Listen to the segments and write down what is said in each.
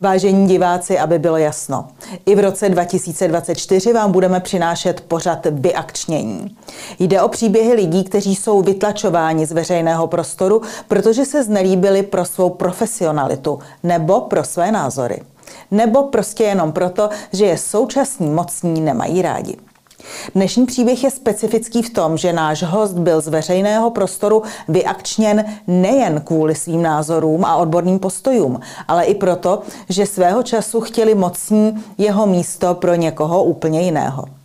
Vážení diváci, aby bylo jasno, i v roce 2024 vám budeme přinášet pořad vyakčnění. Jde o příběhy lidí, kteří jsou vytlačováni z veřejného prostoru, protože se znelíbili pro svou profesionalitu nebo pro své názory. Nebo prostě jenom proto, že je současní mocní nemají rádi. Dnešní příběh je specifický v tom, že náš host byl z veřejného prostoru vyakčněn nejen kvůli svým názorům a odborným postojům, ale i proto, že svého času chtěli mocní jeho místo pro někoho úplně jiného.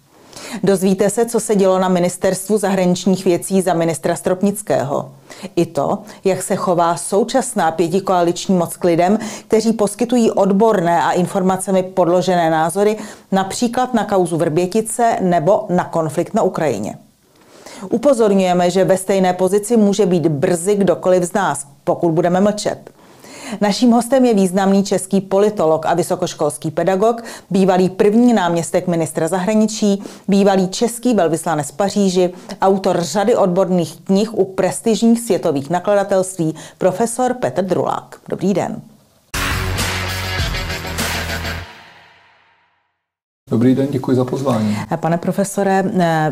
Dozvíte se, co se dělo na ministerstvu zahraničních věcí za ministra Stropnického. I to, jak se chová současná pětikoaliční moc k lidem, kteří poskytují odborné a informacemi podložené názory, například na kauzu Vrbětice nebo na konflikt na Ukrajině. Upozorňujeme, že ve stejné pozici může být brzy kdokoliv z nás, pokud budeme mlčet. Naším hostem je významný český politolog a vysokoškolský pedagog, bývalý první náměstek ministra zahraničí, bývalý český velvyslanec Paříži, autor řady odborných knih u prestižních světových nakladatelství, profesor Petr Drulák. Dobrý den. Dobrý den, děkuji za pozvání. Pane profesore,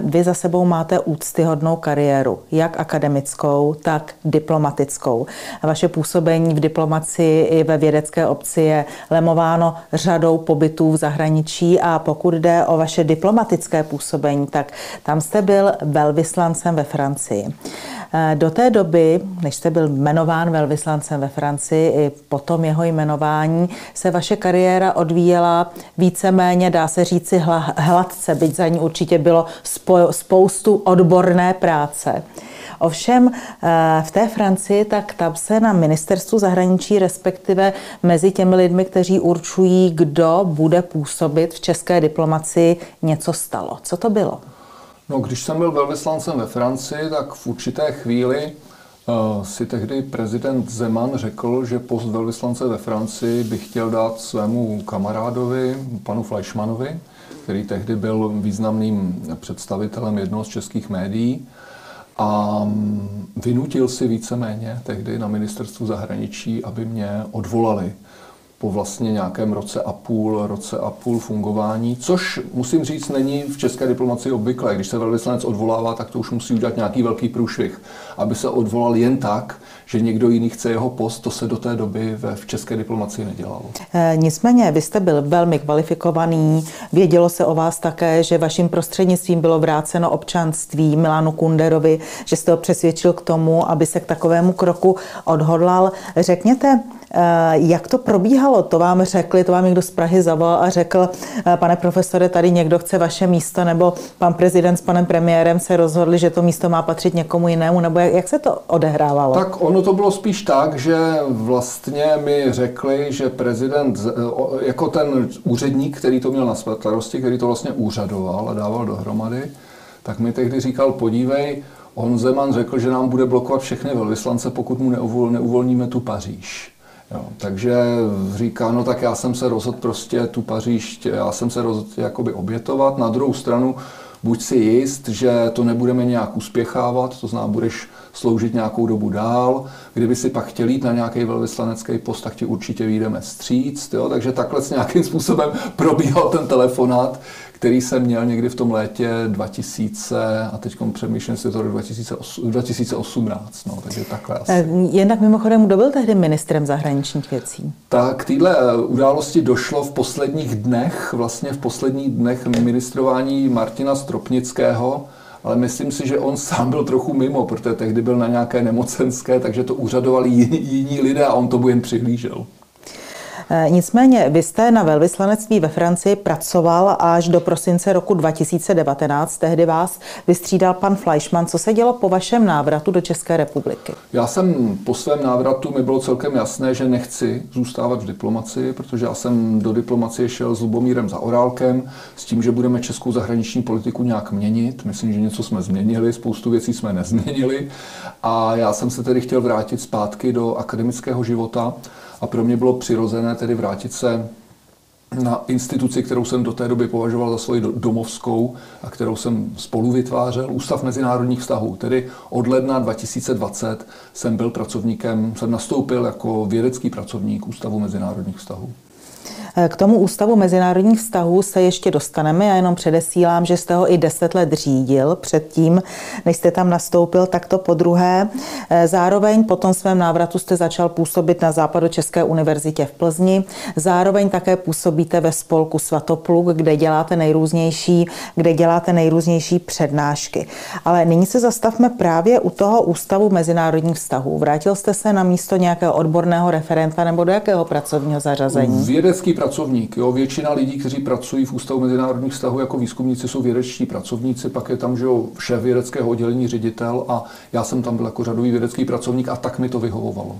vy za sebou máte úctyhodnou kariéru, jak akademickou, tak diplomatickou. Vaše působení v diplomaci i ve vědecké obci je lemováno řadou pobytů v zahraničí a pokud jde o vaše diplomatické působení, tak tam jste byl velvyslancem ve Francii. Do té doby, než jste byl jmenován velvyslancem ve Francii, i potom jeho jmenování, se vaše kariéra odvíjela víceméně, dá se říci, hladce, byť za ní určitě bylo spoustu odborné práce. Ovšem eh, v té Francii, tak tam se na ministerstvu zahraničí, respektive mezi těmi lidmi, kteří určují, kdo bude působit v české diplomaci, něco stalo. Co to bylo? No, když jsem byl velvyslancem ve Francii, tak v určité chvíli uh, si tehdy prezident Zeman řekl, že post velvyslance ve Francii by chtěl dát svému kamarádovi, panu Fleischmanovi, který tehdy byl významným představitelem jednoho z českých médií. A mm, vynutil si víceméně tehdy na ministerstvu zahraničí, aby mě odvolali po vlastně nějakém roce a půl, roce a půl fungování, což musím říct, není v české diplomaci obvyklé. Když se velvyslanec odvolává, tak to už musí udělat nějaký velký průšvih. Aby se odvolal jen tak, že někdo jiný chce jeho post, to se do té doby ve, v české diplomaci nedělalo. E, nicméně, vy jste byl velmi kvalifikovaný, vědělo se o vás také, že vaším prostřednictvím bylo vráceno občanství Milanu Kunderovi, že jste ho přesvědčil k tomu, aby se k takovému kroku odhodlal. Řekněte, jak to probíhalo? To vám řekli, to vám někdo z Prahy zavolal a řekl, eh, pane profesore, tady někdo chce vaše místo, nebo pan prezident s panem premiérem se rozhodli, že to místo má patřit někomu jinému, nebo jak, jak se to odehrávalo? Tak ono to bylo spíš tak, že vlastně mi řekli, že prezident, eh, jako ten úředník, který to měl na starosti, který to vlastně úřadoval a dával dohromady, tak mi tehdy říkal, podívej, on Zeman řekl, že nám bude blokovat všechny velvyslance, pokud mu neuvolníme tu Paříž. Jo, takže říká, no tak já jsem se rozhodl prostě tu Paříž, já jsem se rozhodl jakoby obětovat. Na druhou stranu, buď si jist, že to nebudeme nějak uspěchávat, to znamená, budeš sloužit nějakou dobu dál. Kdyby si pak chtěl jít na nějaký velvyslanecký post, tak ti určitě vyjdeme stříct. Jo? Takže takhle s nějakým způsobem probíhal ten telefonát, který jsem měl někdy v tom létě 2000 a teď přemýšlím si to do 2018, no, takže takhle asi. Eh, jednak mimochodem, kdo byl tehdy ministrem zahraničních věcí? Tak týhle eh, události došlo v posledních dnech, vlastně v posledních dnech ministrování Martina Stropnického, ale myslím si, že on sám byl trochu mimo, protože tehdy byl na nějaké nemocenské, takže to úřadovali jiní, lidé a on tomu jen přihlížel. Eh, nicméně vy jste na velvyslanectví ve Francii pracoval až do prosince roku 2019. Tehdy vás vystřídal pan Fleischmann. Co se dělo po vašem návratu do České republiky? Já jsem po svém návratu mi bylo celkem jasné, že nechci zůstávat v diplomaci, protože já jsem do diplomacie šel s Lubomírem za Orálkem s tím, že budeme českou zahraniční politiku nějak měnit. Myslím, že něco jsme změnili, spoustu věcí jsme nezměnili. A já jsem se tedy chtěl vrátit zpátky do akademického života a pro mě bylo přirozené tedy vrátit se na instituci, kterou jsem do té doby považoval za svoji domovskou a kterou jsem spolu vytvářel, Ústav mezinárodních vztahů. Tedy od ledna 2020 jsem byl pracovníkem, jsem nastoupil jako vědecký pracovník Ústavu mezinárodních vztahů. K tomu Ústavu mezinárodních vztahů se ještě dostaneme. Já jenom předesílám, že jste ho i deset let řídil předtím, než jste tam nastoupil takto po druhé. Zároveň po tom svém návratu jste začal působit na Západočeské univerzitě v Plzni. Zároveň také působíte ve spolku Svatopluk, kde děláte nejrůznější, kde děláte nejrůznější přednášky. Ale nyní se zastavme právě u toho Ústavu mezinárodních vztahů. Vrátil jste se na místo nějakého odborného referenta nebo do jakého pracovního zařazení? Vědecký pracovník. Jo. Většina lidí, kteří pracují v Ústavu mezinárodních vztahů jako výzkumníci, jsou vědečtí pracovníci, pak je tam že jo, šéf vědeckého oddělení ředitel a já jsem tam byl jako řadový vědecký pracovník a tak mi to vyhovovalo.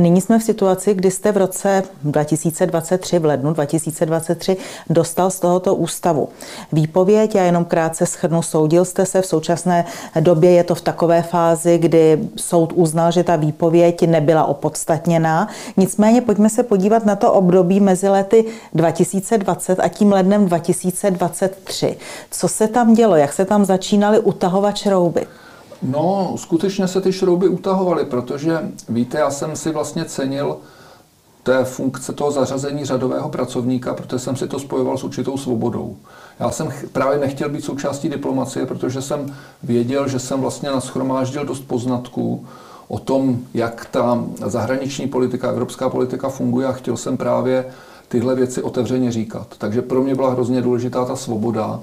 Nyní jsme v situaci, kdy jste v roce 2023, v lednu 2023, dostal z tohoto ústavu výpověď. Já jenom krátce schrnu, soudil jste se. V současné době je to v takové fázi, kdy soud uznal, že ta výpověď nebyla opodstatněná. Nicméně pojďme se podívat na to období mezi lety 2020 a tím lednem 2023. Co se tam dělo? Jak se tam začínaly utahovat šrouby? No, skutečně se ty šrouby utahovaly, protože víte, já jsem si vlastně cenil té funkce toho zařazení řadového pracovníka, protože jsem si to spojoval s určitou svobodou. Já jsem právě nechtěl být součástí diplomacie, protože jsem věděl, že jsem vlastně naschromáždil dost poznatků o tom, jak ta zahraniční politika, evropská politika funguje a chtěl jsem právě tyhle věci otevřeně říkat. Takže pro mě byla hrozně důležitá ta svoboda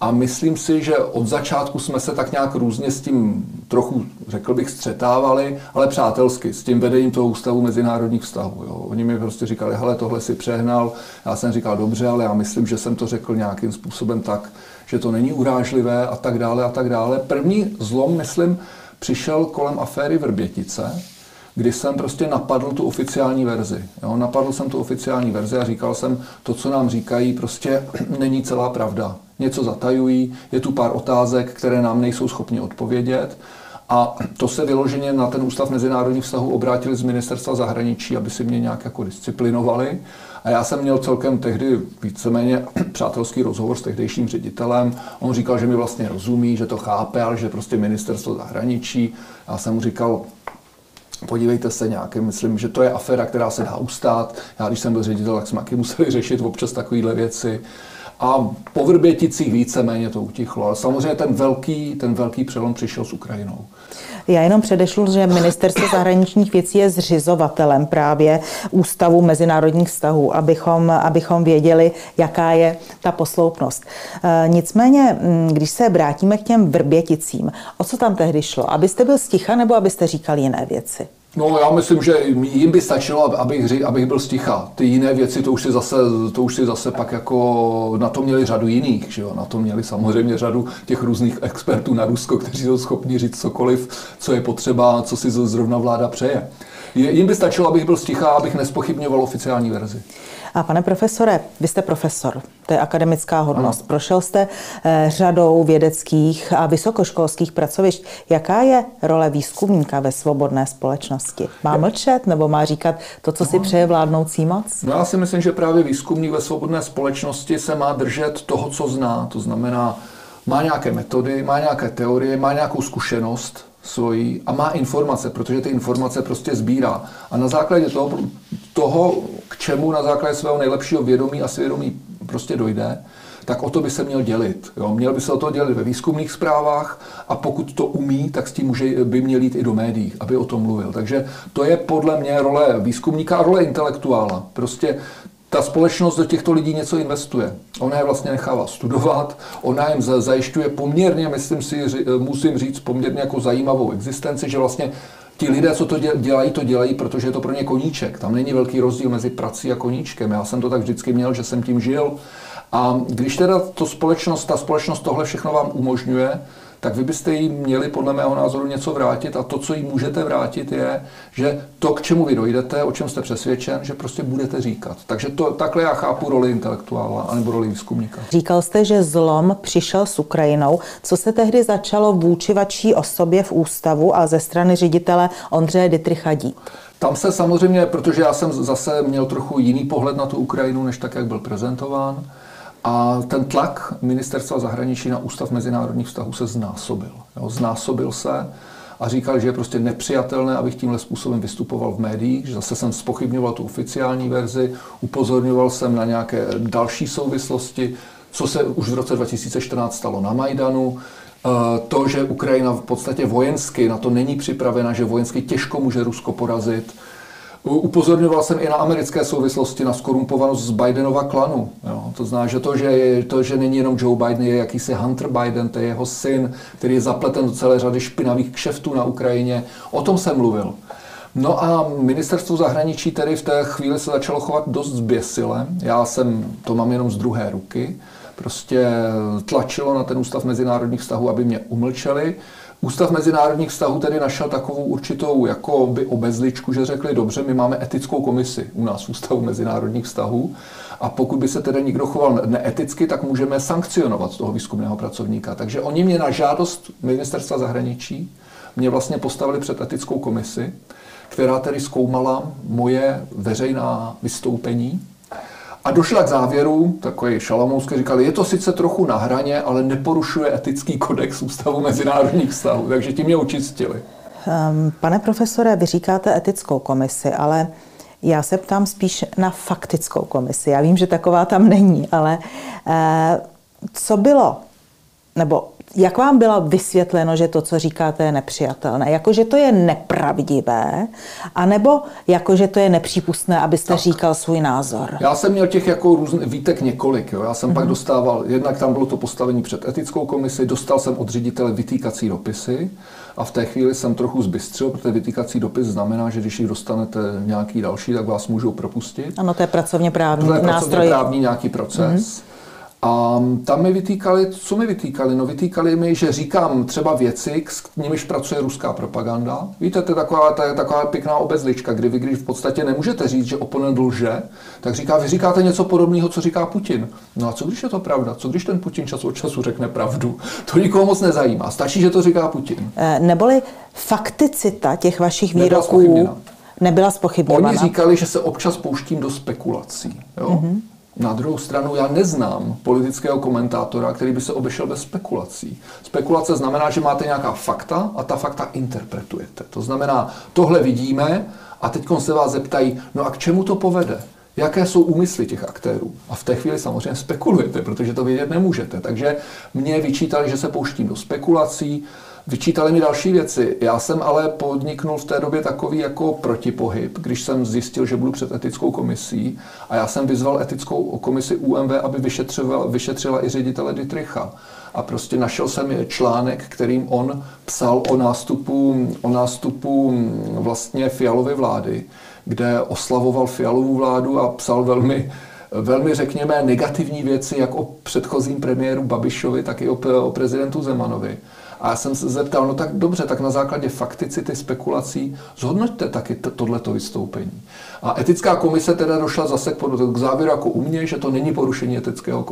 a myslím si, že od začátku jsme se tak nějak různě s tím trochu, řekl bych, střetávali, ale přátelsky, s tím vedením toho ústavu mezinárodních vztahů. Jo. Oni mi prostě říkali, hele, tohle si přehnal. Já jsem říkal, dobře, ale já myslím, že jsem to řekl nějakým způsobem tak, že to není urážlivé a tak dále a tak dále. První zlom, myslím, přišel kolem aféry Vrbětice, kdy jsem prostě napadl tu oficiální verzi. Jo? Napadl jsem tu oficiální verzi a říkal jsem, to, co nám říkají, prostě není celá pravda. Něco zatajují, je tu pár otázek, které nám nejsou schopni odpovědět. A to se vyloženě na ten Ústav mezinárodních vztahů obrátili z ministerstva zahraničí, aby si mě nějak jako disciplinovali. A já jsem měl celkem tehdy víceméně přátelský rozhovor s tehdejším ředitelem. On říkal, že mi vlastně rozumí, že to chápe, ale že prostě ministerstvo zahraničí. Já jsem mu říkal, podívejte se nějaké, myslím, že to je aféra, která se dá ustát. Já, když jsem byl ředitel, tak jsme taky museli řešit občas takovéhle věci. A po Vrběticích víceméně to utichlo. Ale samozřejmě ten velký, ten velký přelom přišel s Ukrajinou. Já jenom předešlu, že Ministerstvo zahraničních věcí je zřizovatelem právě Ústavu mezinárodních vztahů, abychom, abychom věděli, jaká je ta posloupnost. E, nicméně, když se vrátíme k těm Vrběticím, o co tam tehdy šlo? Abyste byl sticha nebo abyste říkal jiné věci? No, já myslím, že jim by stačilo, abych, abych byl sticha. Ty jiné věci, to už si zase, to už si zase pak jako, na to měli řadu jiných, že jo? Na to měli samozřejmě řadu těch různých expertů na Rusko, kteří jsou schopni říct cokoliv, co je potřeba, co si zrovna vláda přeje. Jim by stačilo, abych byl sticha, abych nespochybňoval oficiální verzi. A pane profesore, vy jste profesor, to je akademická hodnost. Ano. Prošel jste eh, řadou vědeckých a vysokoškolských pracovišť. Jaká je role výzkumníka ve svobodné společnosti? Má mlčet nebo má říkat to, co no. si přeje vládnoucí moc? No já si myslím, že právě výzkumník ve svobodné společnosti se má držet toho, co zná. To znamená, má nějaké metody, má nějaké teorie, má nějakou zkušenost, svojí a má informace, protože ty informace prostě sbírá. A na základě toho, toho, k čemu na základě svého nejlepšího vědomí a svědomí prostě dojde, tak o to by se měl dělit. Jo? Měl by se o to dělit ve výzkumných zprávách a pokud to umí, tak s tím může, by měl jít i do médií, aby o tom mluvil. Takže to je podle mě role výzkumníka a role intelektuála. Prostě ta společnost do těchto lidí něco investuje. Ona je vlastně nechává studovat, ona jim zajišťuje poměrně, myslím si, musím říct, poměrně jako zajímavou existenci, že vlastně ti lidé, co to dělají, to dělají, protože je to pro ně koníček. Tam není velký rozdíl mezi prací a koníčkem. Já jsem to tak vždycky měl, že jsem tím žil. A když teda to společnost, ta společnost tohle všechno vám umožňuje, tak vy byste jí měli podle mého názoru něco vrátit a to, co jí můžete vrátit, je, že to, k čemu vy dojdete, o čem jste přesvědčen, že prostě budete říkat. Takže to, takhle já chápu roli intelektuála anebo roli výzkumníka. Říkal jste, že zlom přišel s Ukrajinou. Co se tehdy začalo vůči vaší osobě v ústavu a ze strany ředitele Ondřeje Dytricha dít? Tam se samozřejmě, protože já jsem zase měl trochu jiný pohled na tu Ukrajinu, než tak, jak byl prezentován, a ten tlak ministerstva zahraničí na Ústav mezinárodních vztahů se znásobil. Jo, znásobil se a říkal, že je prostě nepřijatelné, abych tímhle způsobem vystupoval v médiích, že zase jsem spochybňoval tu oficiální verzi, upozorňoval jsem na nějaké další souvislosti, co se už v roce 2014 stalo na Majdanu, eh, to, že Ukrajina v podstatě vojensky na to není připravena, že vojensky těžko může Rusko porazit, Upozorňoval jsem i na americké souvislosti, na skorumpovanost z Bidenova klanu. Jo. To znamená, že to že, je, to, že není jenom Joe Biden, je jakýsi Hunter Biden, to je jeho syn, který je zapleten do celé řady špinavých kšeftů na Ukrajině. O tom jsem mluvil. No a ministerstvo zahraničí tedy v té chvíli se začalo chovat dost zběsile. Já jsem, to mám jenom z druhé ruky, prostě tlačilo na ten ústav mezinárodních vztahů, aby mě umlčeli. Ústav mezinárodních vztahů tedy našel takovou určitou jako by obezličku, že řekli, dobře, my máme etickou komisi u nás v Ústavu mezinárodních vztahů a pokud by se tedy někdo choval neeticky, tak můžeme sankcionovat toho výzkumného pracovníka. Takže oni mě na žádost ministerstva zahraničí mě vlastně postavili před etickou komisi, která tedy zkoumala moje veřejná vystoupení a došla k závěru, takový šalamouský říkal, je to sice trochu na hraně, ale neporušuje etický kodex Ústavu mezinárodních vztahů, takže tím mě učistili. Um, pane profesore, vy říkáte etickou komisi, ale já se ptám spíš na faktickou komisi. Já vím, že taková tam není, ale uh, co bylo, nebo jak vám bylo vysvětleno, že to, co říkáte, je nepřijatelné? Jako, že to je nepravdivé, anebo jako, že to je nepřípustné, abyste tak. říkal svůj názor? Já jsem měl těch jako různých výtek několik. Jo. Já jsem mm-hmm. pak mhm. dostával, jednak tam bylo to postavení před etickou komisi, dostal jsem od ředitele vytýkací dopisy a v té chvíli jsem trochu zbystřil, protože vytýkací dopis znamená, že když jich dostanete nějaký další, tak vás můžou propustit. Ano, to je pracovně právní to je pracovně právní nějaký proces. Mm-hmm. A tam mi vytýkali, co mi vytýkali? No vytýkali mi, že říkám třeba věci, s nimiž pracuje ruská propaganda. Víte, to je taková, to je taková pěkná obezlička, kdy vy, když v podstatě nemůžete říct, že oponent lže, tak říká, vy říkáte něco podobného, co říká Putin. No a co když je to pravda? Co když ten Putin čas od času řekne pravdu? To nikoho moc nezajímá. Stačí, že to říká Putin. Eh, neboli fakticita těch vašich výroků nebyla, nebyla spochybněna. Oni říkali, že se občas pouštím do spekulací. Jo? Mm-hmm. Na druhou stranu já neznám politického komentátora, který by se obešel bez spekulací. Spekulace znamená, že máte nějaká fakta a ta fakta interpretujete. To znamená, tohle vidíme a teď se vás zeptají, no a k čemu to povede? Jaké jsou úmysly těch aktérů? A v té chvíli samozřejmě spekulujete, protože to vědět nemůžete. Takže mě vyčítali, že se pouštím do spekulací, Vyčítali mi další věci. Já jsem ale podniknul v té době takový jako protipohyb, když jsem zjistil, že budu před etickou komisí a já jsem vyzval etickou komisi UMV, aby vyšetřila, vyšetřila i ředitele Dietricha. A prostě našel jsem článek, kterým on psal o nástupu, o nástupu vlastně Fialovy vlády, kde oslavoval Fialovu vládu a psal velmi velmi, řekněme, negativní věci jak o předchozím premiéru Babišovi, tak i o, o prezidentu Zemanovi. A já jsem se zeptal, no tak dobře, tak na základě fakticity, spekulací, zhodnoťte taky tohleto vystoupení. A etická komise teda došla zase k závěru jako u mě, že to není porušení etického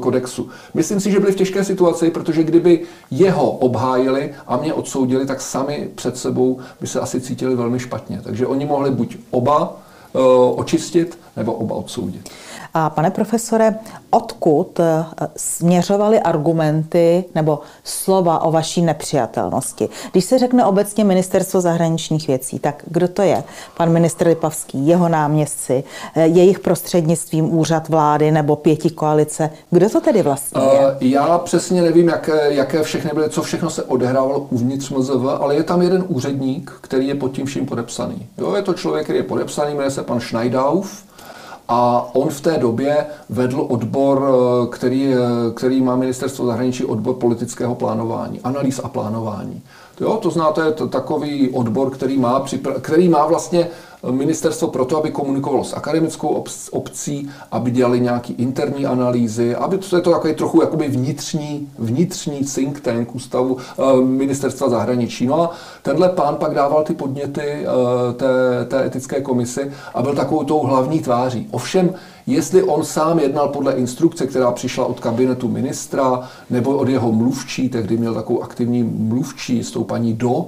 kodexu. Myslím si, že byli v těžké situaci, protože kdyby jeho obhájili a mě odsoudili, tak sami před sebou by se asi cítili velmi špatně. Takže oni mohli buď oba eh, očistit, nebo oba odsoudit. A pane profesore, odkud eh, směřovaly argumenty nebo slova o vaší nepřijatelnosti? Když se řekne obecně ministerstvo zahraničních věcí, tak kdo to je? Pan ministr Lipavský, jeho náměstci, eh, jejich prostřednictvím úřad vlády nebo pěti koalice. Kdo to tedy vlastně je? Eh, já přesně nevím, jaké, jaké všechny byly, co všechno se odehrávalo uvnitř MZV, ale je tam jeden úředník, který je pod tím vším podepsaný. Jo, je to člověk, který je podepsaný, jmenuje se pan Schneidauf, a on v té době vedl odbor, eh, který, eh, který má ministerstvo zahraničí, odbor politického plánování, analýz a plánování. Jo, to znáte, je to takový odbor, který má, který má vlastně ministerstvo proto, aby komunikovalo s akademickou obcí, aby dělali nějaké interní analýzy, aby to je to takový trochu jakoby vnitřní, vnitřní think tank ústavu eh, ministerstva zahraničí. No a tenhle pán pak dával ty podněty eh, té, té etické komisi a byl takovou tou hlavní tváří. Ovšem, jestli on sám jednal podle instrukce, která přišla od kabinetu ministra, nebo od jeho mluvčí, tehdy měl takovou aktivní mluvčí s tou paní Do,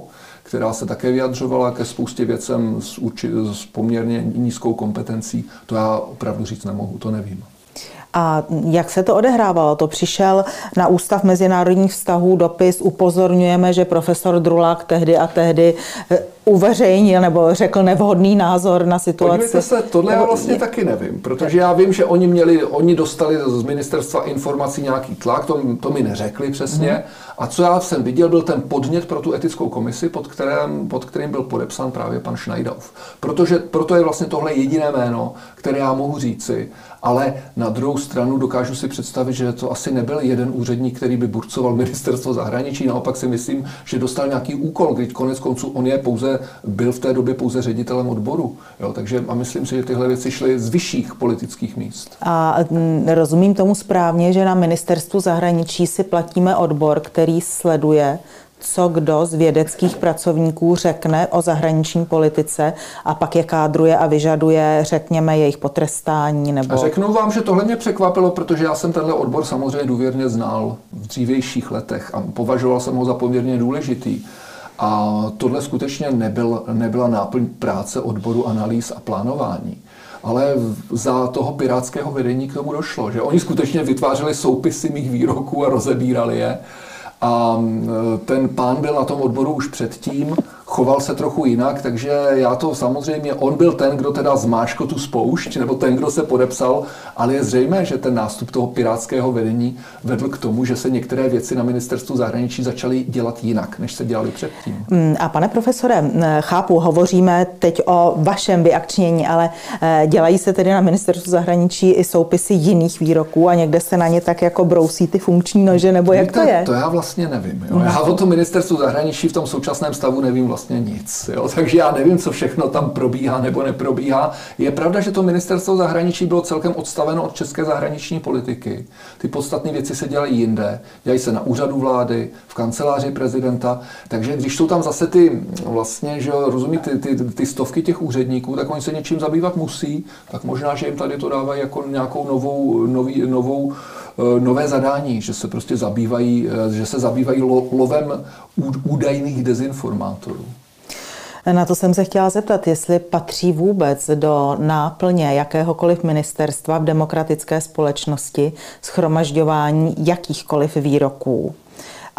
která se také vyjadřovala ke spoustě věcem s, urči, s poměrně nízkou kompetencí, to já opravdu říct nemohu, to nevím. A jak se to odehrávalo? To přišel na Ústav mezinárodních vztahů dopis, upozorňujeme, že profesor Drulák tehdy a tehdy eh, uveřejnil nebo řekl nevhodný názor na situaci. Podívejte se, tohle já vlastně je... taky nevím, protože já vím, že oni měli, oni dostali z ministerstva informací nějaký tlak, to, to mi neřekli přesně. Hmm. A co já jsem viděl, byl ten podnět pro tu etickou komisi, pod, kterém, pod kterým byl podepsán právě pan Schneidov. Protože proto je vlastně tohle jediné jméno, které já mohu říci. Ale na druhou stranu dokážu si představit, že to asi nebyl jeden úředník, který by burcoval ministerstvo zahraničí. Naopak si myslím, že dostal nějaký úkol, když konec konců on je pouze, byl v té době pouze ředitelem odboru. Jo, takže a myslím si, že tyhle věci šly z vyšších politických míst. A rozumím tomu správně, že na ministerstvu zahraničí si platíme odbor, který sleduje co kdo z vědeckých pracovníků řekne o zahraniční politice a pak je kádruje a vyžaduje, řekněme, jejich potrestání? Nebo... A řeknu vám, že tohle mě překvapilo, protože já jsem tenhle odbor samozřejmě důvěrně znal v dřívějších letech a považoval jsem ho za poměrně důležitý. A tohle skutečně nebyl, nebyla náplň práce odboru analýz a plánování. Ale za toho pirátského vedení k tomu došlo, že oni skutečně vytvářeli soupisy mých výroků a rozebírali je. A ten pán byl na tom odboru už předtím, choval se trochu jinak, takže já to samozřejmě, on byl ten, kdo teda zmáškl tu spoušť, nebo ten, kdo se podepsal, ale je zřejmé, že ten nástup toho pirátského vedení vedl k tomu, že se některé věci na ministerstvu zahraničí začaly dělat jinak, než se dělali předtím. Mm, a pane profesore, chápu, hovoříme teď o vašem vyakčnění, ale eh, dělají se tedy na ministerstvu zahraničí i soupisy jiných výroků a někde se na ně tak jako brousí ty funkční nože, nebo jak Víte, to je? To já vlastně nevím. Jo. Já o tom ministerstvu zahraničí v tom současném stavu nevím vlastně vlastně nic. Jo? Takže já nevím, co všechno tam probíhá nebo neprobíhá. Je pravda, že to ministerstvo zahraničí bylo celkem odstaveno od české zahraniční politiky. Ty podstatné věci se dělají jinde. Dělají se na úřadu vlády, v kanceláři prezidenta. Takže když jsou tam zase ty, vlastně, že rozumí, ty, ty, ty stovky těch úředníků, tak oni se něčím zabývat musí, tak možná, že jim tady to dávají jako nějakou novou, nový, novou nové zadání, že se prostě zabývají, eh, že se zabývají lovem údajných dezinformátorů. Na to jsem se chtěla zeptat, jestli patří vůbec do náplně jakéhokoliv ministerstva v demokratické společnosti schromažďování jakýchkoliv výroků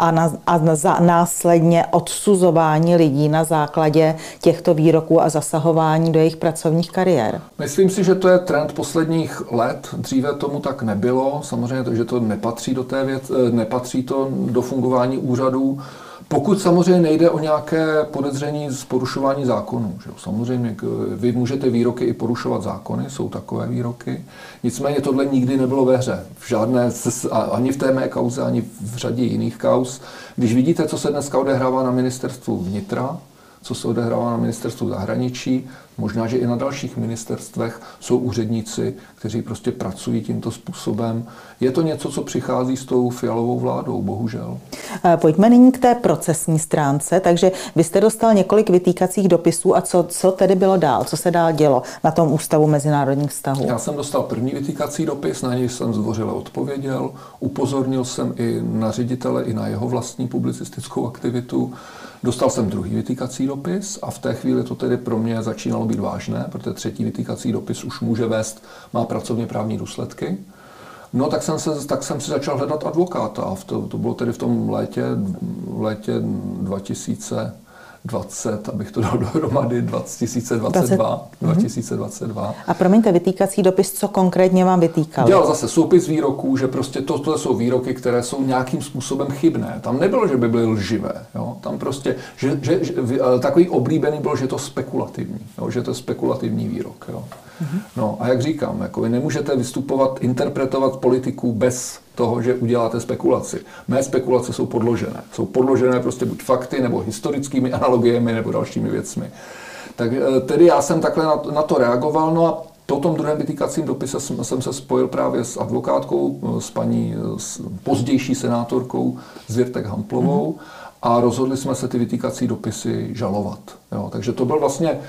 a, na, a za, následně odsuzování lidí na základě těchto výroků a zasahování do jejich pracovních kariér. Myslím si, že to je trend posledních let. Dříve tomu tak nebylo. Samozřejmě, že to nepatří do té věc, eh, nepatří to do fungování úřadů. Pokud samozřejmě nejde o nějaké podezření z porušování zákonů. Že? Samozřejmě vy můžete výroky i porušovat zákony, jsou takové výroky. Nicméně tohle nikdy nebylo ve hře. V žádné, ani v té mé kauze, ani v řadě jiných kauz. Když vidíte, co se dneska odehrává na ministerstvu vnitra, co se odehrává na ministerstvu zahraničí, možná, že i na dalších ministerstvech jsou úředníci, kteří prostě pracují tímto způsobem. Je to něco, co přichází s tou fialovou vládou, bohužel. Pojďme nyní k té procesní stránce. Takže vy jste dostal několik vytýkacích dopisů a co, co tedy bylo dál? Co se dál dělo na tom Ústavu mezinárodních vztahů? Já jsem dostal první vytýkací dopis, na něj jsem zdvořile odpověděl. Upozornil jsem i na ředitele, i na jeho vlastní publicistickou aktivitu. Dostal jsem druhý vytýkací dopis a v té chvíli to tedy pro mě začínalo být vážné, protože třetí vytýkací dopis už může vést, má pracovně právní důsledky. No tak jsem, se, tak jsem si začal hledat advokáta. To, to bylo tedy v tom létě, v létě 2000, 20, abych to dal dohromady, 2022. 2022. A promiňte, vytýkací dopis, co konkrétně vám vytýkal? Dělal zase soupis výroků, že prostě to, to jsou výroky, které jsou nějakým způsobem chybné. Tam nebylo, že by byly lživé. Jo? Tam prostě, že, že, že, takový oblíbený byl, že to spekulativní, jo? že to je spekulativní výrok. Jo? No a jak říkám, jako vy nemůžete vystupovat, interpretovat politiku bez toho, že uděláte spekulaci. Mé spekulace jsou podložené. Jsou podložené prostě buď fakty, nebo historickými analogiemi, nebo dalšími věcmi. Tak eh, tedy já jsem takhle na, na to reagoval, no a po tom druhém vytýkacím dopise jsem, jsem se spojil právě s advokátkou, eh, s paní s pozdější senátorkou Zvěrtek Hamplovou mm-hmm. a rozhodli jsme se ty vytýkací dopisy žalovat. Jo, takže to byl vlastně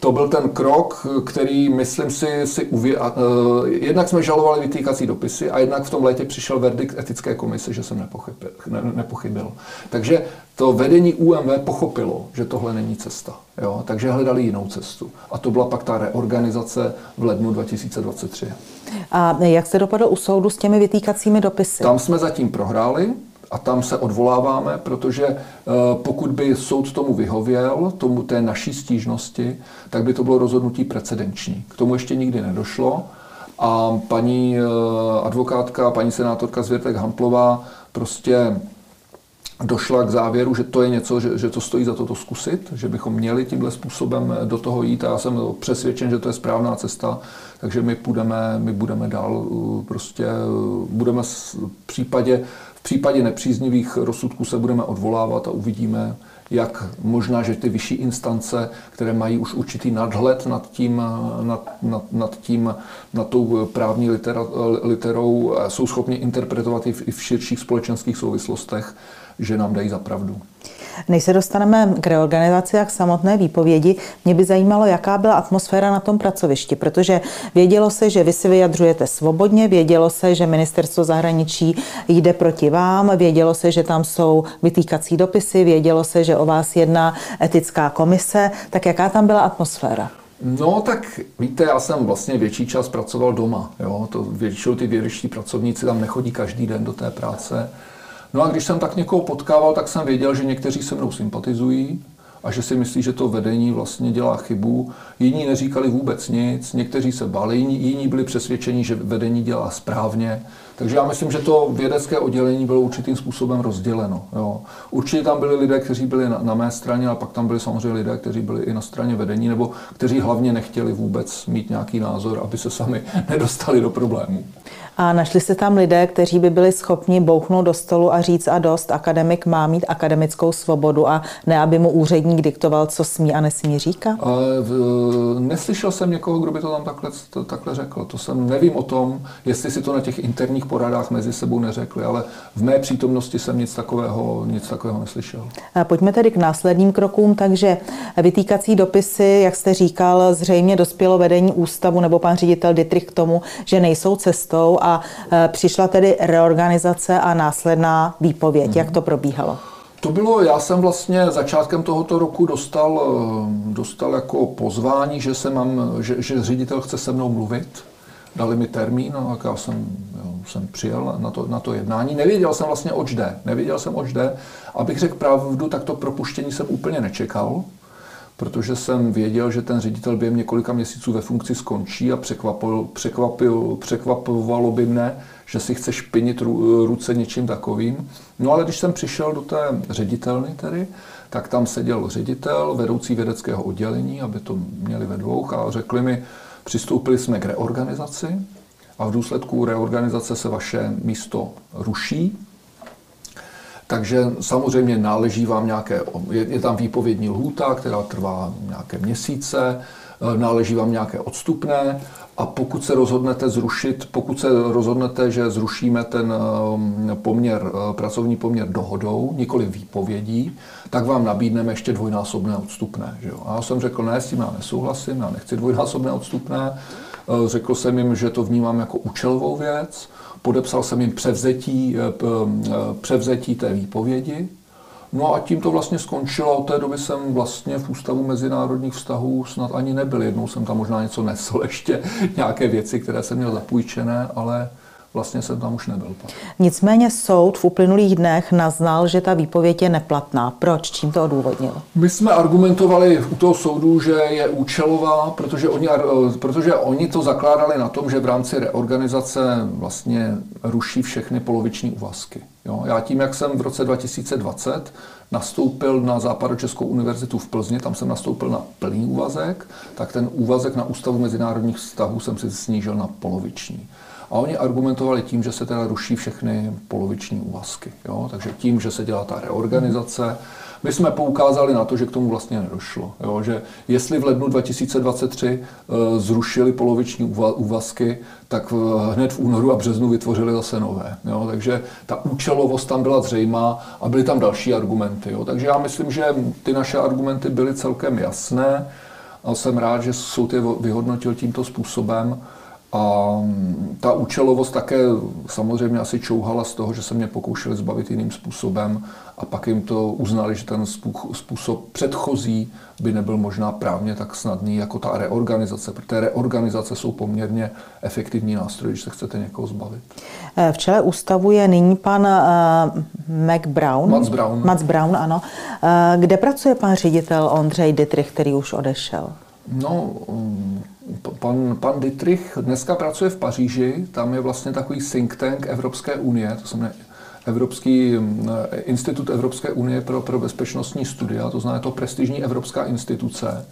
to byl ten krok, který, myslím si, si uvě... Uh, jednak jsme žalovali vytýkací dopisy a jednak v tom létě přišel verdikt etické komise, že jsem nepochybil. Ne, nepochybil. Takže to vedení UMV pochopilo, že tohle není cesta. Jo? Takže hledali jinou cestu. A to byla pak ta reorganizace v lednu 2023. A jak se dopadlo u soudu s těmi vytýkacími dopisy? Tam jsme zatím prohráli a tam se odvoláváme, protože eh, pokud by soud tomu vyhověl, tomu té naší stížnosti, tak by to bylo rozhodnutí precedenční. K tomu ještě nikdy nedošlo a paní eh, advokátka, paní senátorka Zvěrtek Hamplová prostě došla k závěru, že to je něco, že, že to stojí za to to zkusit, že bychom měli tímhle způsobem do toho jít a já jsem přesvědčen, že to je správná cesta, takže my budeme, my budeme dál eh, prostě, budeme v případě v případě nepříznivých rozsudků se budeme odvolávat a uvidíme, jak možná, že ty vyšší instance, které mají už určitý nadhled nad tím, nad, nad, nad tím, nad tou právní litera, literou, jsou schopni interpretovat i v, i v širších společenských souvislostech, že nám dají za pravdu. Než se dostaneme k reorganizaci a k samotné výpovědi, mě by zajímalo, jaká byla atmosféra na tom pracovišti, protože vědělo se, že vy si vyjadřujete svobodně, vědělo se, že ministerstvo zahraničí jde proti vám, vědělo se, že tam jsou vytýkací dopisy, vědělo se, že o vás jedná etická komise, tak jaká tam byla atmosféra? No tak víte, já jsem vlastně větší čas pracoval doma. Jo? To většinou ty vědeští pracovníci tam nechodí každý den do té práce. No a když jsem tak někoho potkával, tak jsem věděl, že někteří se mnou sympatizují a že si myslí, že to vedení vlastně dělá chybu. Jiní neříkali vůbec nic, někteří se bali, jiní, byli přesvědčeni, že vedení dělá správně. Takže já myslím, že to vědecké oddělení bylo určitým způsobem rozděleno. Jo. Určitě tam byli lidé, kteří byli na, na mé straně, a pak tam byli samozřejmě lidé, kteří byli i na straně vedení, nebo kteří hlavně nechtěli vůbec mít nějaký názor, aby se sami nedostali do problémů. A našli se tam lidé, kteří by byli schopni bouchnout do stolu a říct a dost, akademik má mít akademickou svobodu a ne, aby mu úředník diktoval, co smí a nesmí říkat? A v, neslyšel jsem někoho, kdo by to tam takhle, to, takhle řekl. To jsem nevím o tom, jestli si to na těch interních poradách mezi sebou neřekli, ale v mé přítomnosti jsem nic takového, nic takového neslyšel. A pojďme tedy k následným krokům. Takže vytýkací dopisy, jak jste říkal, zřejmě dospělo vedení ústavu nebo pan ředitel Dietrich k tomu, že nejsou cestou a a e, přišla tedy reorganizace a následná výpověď. Jak to probíhalo? To bylo, já jsem vlastně začátkem tohoto roku dostal, e, dostal jako pozvání, že, se mám, že, že ředitel chce se mnou mluvit. Dali mi termín, a já jsem, jo, jsem přijel na to, na to jednání. Nevěděl jsem vlastně, oč jde. Nevěděl jsem, oč jde. Abych řekl pravdu, tak to propuštění jsem úplně nečekal protože jsem věděl, že ten ředitel během několika měsíců ve funkci skončí a překvapil, překvapil, překvapovalo by mne, že si chce špinit ruce něčím takovým. No ale když jsem přišel do té ředitelny tedy, tak tam seděl ředitel, vedoucí vědeckého oddělení, aby to měli ve dvou a řekli mi, přistoupili jsme k reorganizaci a v důsledku reorganizace se vaše místo ruší, takže samozřejmě náleží vám nějaké, je, tam výpovědní lhůta, která trvá nějaké měsíce, e, náleží vám nějaké odstupné a pokud se rozhodnete zrušit, pokud se rozhodnete, že zrušíme ten e, poměr, e, pracovní poměr dohodou, nikoli výpovědí, tak vám nabídneme ještě dvojnásobné odstupné. Že jo? A já jsem řekl, ne, s tím já nesouhlasím, já nechci dvojnásobné odstupné. Řekl jsem jim, že to vnímám jako účelovou věc, podepsal jsem jim převzetí, eh, eh, převzetí té výpovědi. No a tím to vlastně skončilo. Od té doby jsem vlastně v Ústavu mezinárodních vztahů snad ani nebyl. Jednou jsem tam možná něco nesl, ještě nějaké věci, které jsem měl zapůjčené, ale vlastně jsem tam už nebyl. Pak. Nicméně soud v uplynulých dnech naznal, že ta výpověď je neplatná. Proč? Čím to odůvodnil? My jsme argumentovali u toho soudu, že je účelová, protože oni, protože oni to zakládali na tom, že v rámci reorganizace vlastně ruší všechny poloviční úvazky. Jo? Já tím, jak jsem v roce 2020 nastoupil na Západočeskou univerzitu v Plzni, tam jsem nastoupil na plný úvazek, tak ten úvazek na Ústavu mezinárodních vztahů jsem si snížil na poloviční. A oni argumentovali tím, že se teda ruší všechny poloviční úvazky. Jo? Takže tím, že se dělá ta reorganizace, my jsme poukázali na to, že k tomu vlastně nedošlo. Jo? Že jestli v lednu 2023 e, zrušili poloviční úvazky, tak hned v únoru a březnu vytvořili zase nové. Jo? Takže ta účelovost tam byla zřejmá a byly tam další argumenty. Jo? Takže já myslím, že ty naše argumenty byly celkem jasné a jsem rád, že soud je vyhodnotil tímto způsobem. A mm, ta účelovost také samozřejmě asi čouhala z toho, že se mě pokoušeli zbavit jiným způsobem a pak jim to uznali, že ten způsob předchozí by nebyl možná právně tak snadný jako ta reorganizace, protože reorganizace jsou poměrně efektivní nástroj, když se chcete někoho zbavit. Eh, v čele ústavu je nyní pan uh, Mac Brown. Mats Brown. Mats Brown, ano. Uh, kde pracuje pan ředitel Ondřej Dietrich, který už odešel? No, mm, pan, pan Dietrich dneska pracuje v Paříži, tam je vlastně takový think tank Evropské unie, to znamená Evropský institut Evropské unie pro, pro bezpečnostní studia, to znamená to prestižní evropská instituce.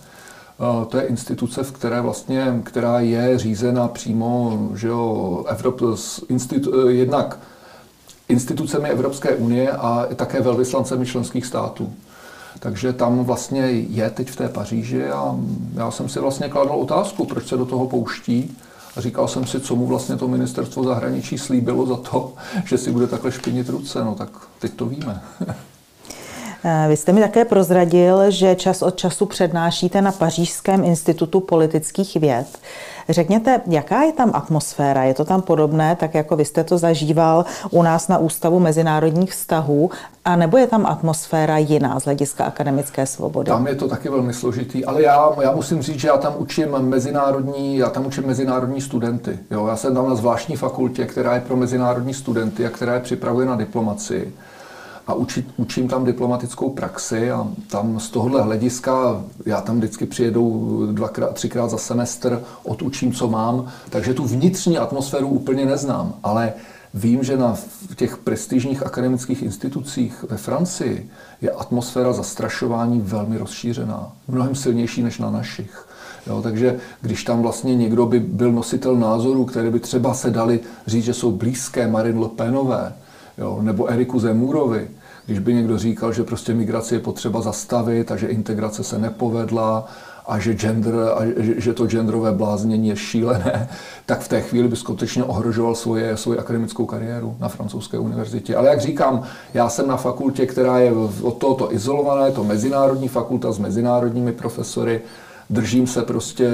To je instituce, v které vlastně, která je řízena přímo, že jo, Evrop, institu, jednak institucemi Evropské unie a také velvyslancemi členských států. Takže tam vlastně je teď v té Paříži a já jsem si vlastně kladl otázku, proč se do toho pouští. A říkal jsem si, co mu vlastně to ministerstvo zahraničí slíbilo za to, že si bude takhle špinit ruce. No tak teď to víme. Vy jste mi také prozradil, že čas od času přednášíte na Pařížském institutu politických věd. Řekněte, jaká je tam atmosféra? Je to tam podobné, tak jako vy jste to zažíval u nás na Ústavu mezinárodních vztahů, a nebo je tam atmosféra jiná z hlediska akademické svobody? Tam je to taky velmi složitý, ale já, já musím říct, že já tam učím mezinárodní, já tam učím mezinárodní studenty. Jo? Já jsem tam na zvláštní fakultě, která je pro mezinárodní studenty a která je připravuje na diplomaci a učit, učím tam diplomatickou praxi a tam z tohohle hlediska, já tam vždycky přijedu dvakrát, třikrát za semestr, odučím, co mám, takže tu vnitřní atmosféru úplně neznám, ale vím, že na těch prestižních akademických institucích ve Francii je atmosféra zastrašování velmi rozšířená, mnohem silnější než na našich. Jo, takže když tam vlastně někdo by byl nositel názorů, které by třeba se dali říct, že jsou blízké Marine Le Penové, jo, nebo Eriku Zemurovi, když by někdo říkal, že prostě migraci je potřeba zastavit a že integrace se nepovedla a že, gender, a že to genderové bláznění je šílené, tak v té chvíli by skutečně ohrožoval svoje, svoji akademickou kariéru na francouzské univerzitě. Ale jak říkám, já jsem na fakultě, která je od tohoto izolovaná, je to mezinárodní fakulta s mezinárodními profesory, držím se prostě,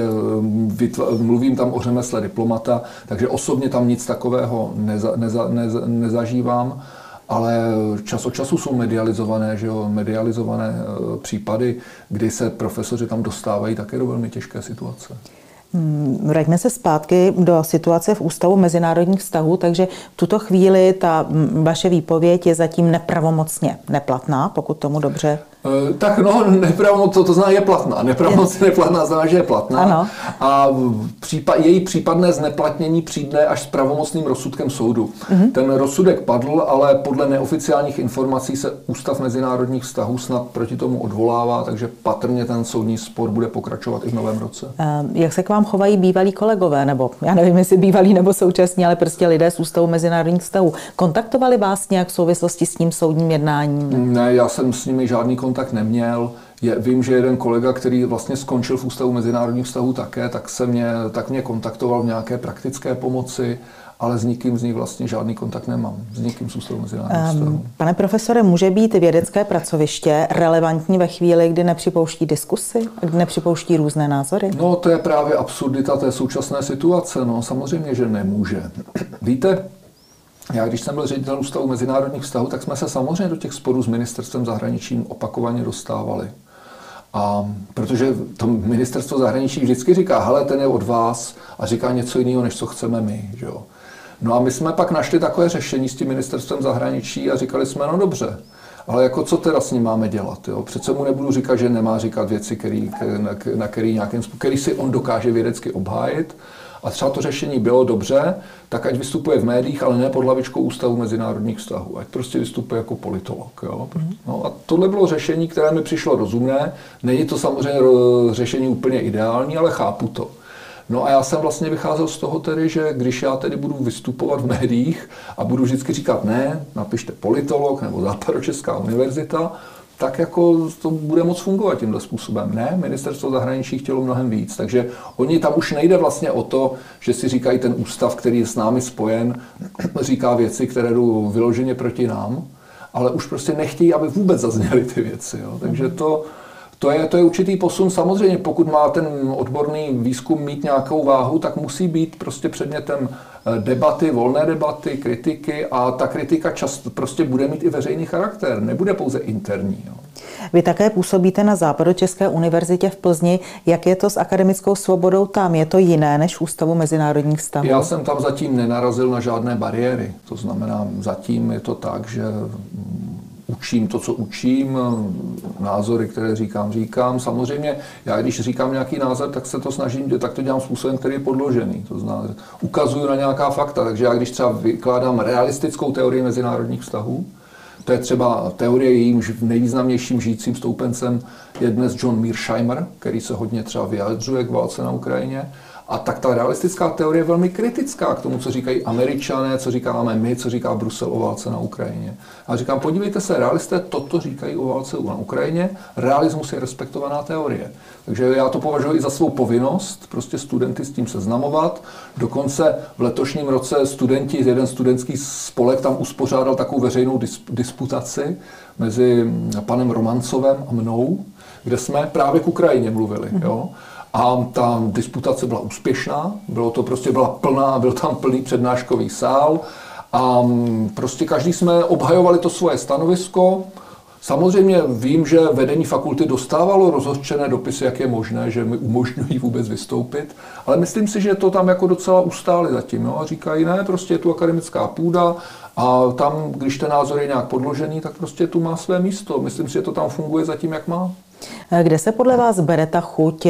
mluvím tam o řemesle diplomata, takže osobně tam nic takového neza, neza, neza, nezažívám ale čas od času jsou medializované, že jo, medializované eh, případy, kdy se profesoři tam dostávají také do velmi těžké situace. Hmm, vraťme se zpátky do situace v Ústavu mezinárodních vztahů, takže v tuto chvíli ta vaše výpověď je zatím nepravomocně neplatná, pokud tomu dobře tak no, nepravomoc, to, to znamená je platná. Nepravomoc je neplatná znamená, že je platná. Ano. A případ, její případné zneplatnění přijde až s pravomocným rozsudkem soudu. Mm-hmm. Ten rozsudek padl, ale podle neoficiálních informací se Ústav mezinárodních vztahů snad proti tomu odvolává, takže patrně ten soudní spor bude pokračovat i v novém roce. Ehm, jak se k vám chovají bývalí kolegové, nebo já nevím, jestli bývalí nebo současní, ale prostě lidé z Ústavu mezinárodních vztahů. Kontaktovali vás nějak v souvislosti s tím soudním jednáním? Ne, já jsem s nimi žádný kontakt kontakt neměl. Je, vím, že jeden kolega, který vlastně skončil v Ústavu mezinárodních vztahů také, tak, se mě, tak mě kontaktoval v nějaké praktické pomoci, ale s nikým z nich vlastně žádný kontakt nemám. S nikým z Ústavu mezinárodních um, vztahů. Pane profesore, může být vědecké pracoviště relevantní ve chvíli, kdy nepřipouští diskusy, kdy nepřipouští různé názory? No, to je právě absurdita té současné situace. No, samozřejmě, že nemůže. Víte, já, když jsem byl ředitel Ústavu mezinárodních vztahů, tak jsme se samozřejmě do těch sporů s ministerstvem zahraničí opakovaně dostávali. A protože to ministerstvo zahraničí vždycky říká, hele, ten je od vás a říká něco jiného, než co chceme my. Že jo? No a my jsme pak našli takové řešení s tím ministerstvem zahraničí a říkali jsme, no dobře, ale jako co teda s ním máme dělat? Jo? Přece mu nebudu říkat, že nemá říkat věci, který, na, na který, nějakým, který si on dokáže vědecky obhájit, a třeba to řešení bylo dobře, tak ať vystupuje v médiích, ale ne pod hlavičkou Ústavu mezinárodních vztahů. Ať prostě vystupuje jako politolog. Jo? No a tohle bylo řešení, které mi přišlo rozumné. Není to samozřejmě řešení úplně ideální, ale chápu to. No a já jsem vlastně vycházel z toho tedy, že když já tedy budu vystupovat v médiích a budu vždycky říkat ne, napište politolog nebo Západočeská univerzita, tak jako to bude moc fungovat tímhle způsobem. Ne, ministerstvo zahraničí chtělo mnohem víc, takže oni tam už nejde vlastně o to, že si říkají ten ústav, který je s námi spojen, říká věci, které jdou vyloženě proti nám, ale už prostě nechtějí, aby vůbec zazněly ty věci. Jo. Takže to, to je, to je určitý posun. Samozřejmě, pokud má ten odborný výzkum mít nějakou váhu, tak musí být prostě předmětem debaty, volné debaty, kritiky a ta kritika často prostě bude mít i veřejný charakter, nebude pouze interní. Jo. Vy také působíte na Západočeské univerzitě v Plzni. Jak je to s akademickou svobodou tam? Je to jiné než v Ústavu mezinárodních vztahů? Já jsem tam zatím nenarazil na žádné bariéry. To znamená, zatím je to tak, že učím to, co učím, názory, které říkám, říkám. Samozřejmě, já když říkám nějaký názor, tak se to snažím, tak to dělám způsobem, který je podložený. To znamená, ukazuju na nějaká fakta. Takže já když třeba vykládám realistickou teorii mezinárodních vztahů, to je třeba teorie, jejímž nejvýznamnějším žijícím stoupencem je dnes John Mearsheimer, který se hodně třeba vyjadřuje k válce na Ukrajině. A tak ta realistická teorie je velmi kritická k tomu, co říkají američané, co říkáme my, co říká Brusel o válce na Ukrajině. A říkám, podívejte se, realisté toto říkají o válce na Ukrajině, realismus je respektovaná teorie. Takže já to považuji za svou povinnost, prostě studenty s tím seznamovat. Dokonce v letošním roce studenti, jeden studentský spolek tam uspořádal takovou veřejnou disputaci mezi panem Romancovem a mnou, kde jsme právě k Ukrajině mluvili. Jo? A ta disputace byla úspěšná, bylo to prostě byla plná, byl tam plný přednáškový sál a mm, prostě každý jsme obhajovali to svoje stanovisko. Samozřejmě vím, že vedení fakulty dostávalo rozhořčené dopisy, jak je možné, že mi umožňují vůbec vystoupit, ale myslím si, že to tam jako docela ustáli zatím. Jo? A říkají, ne, prostě je tu akademická půda a tam, když ten názor je nějak podložený, tak prostě tu má své místo. Myslím si, že to tam funguje zatím, jak má. Kde se podle vás bere ta chuť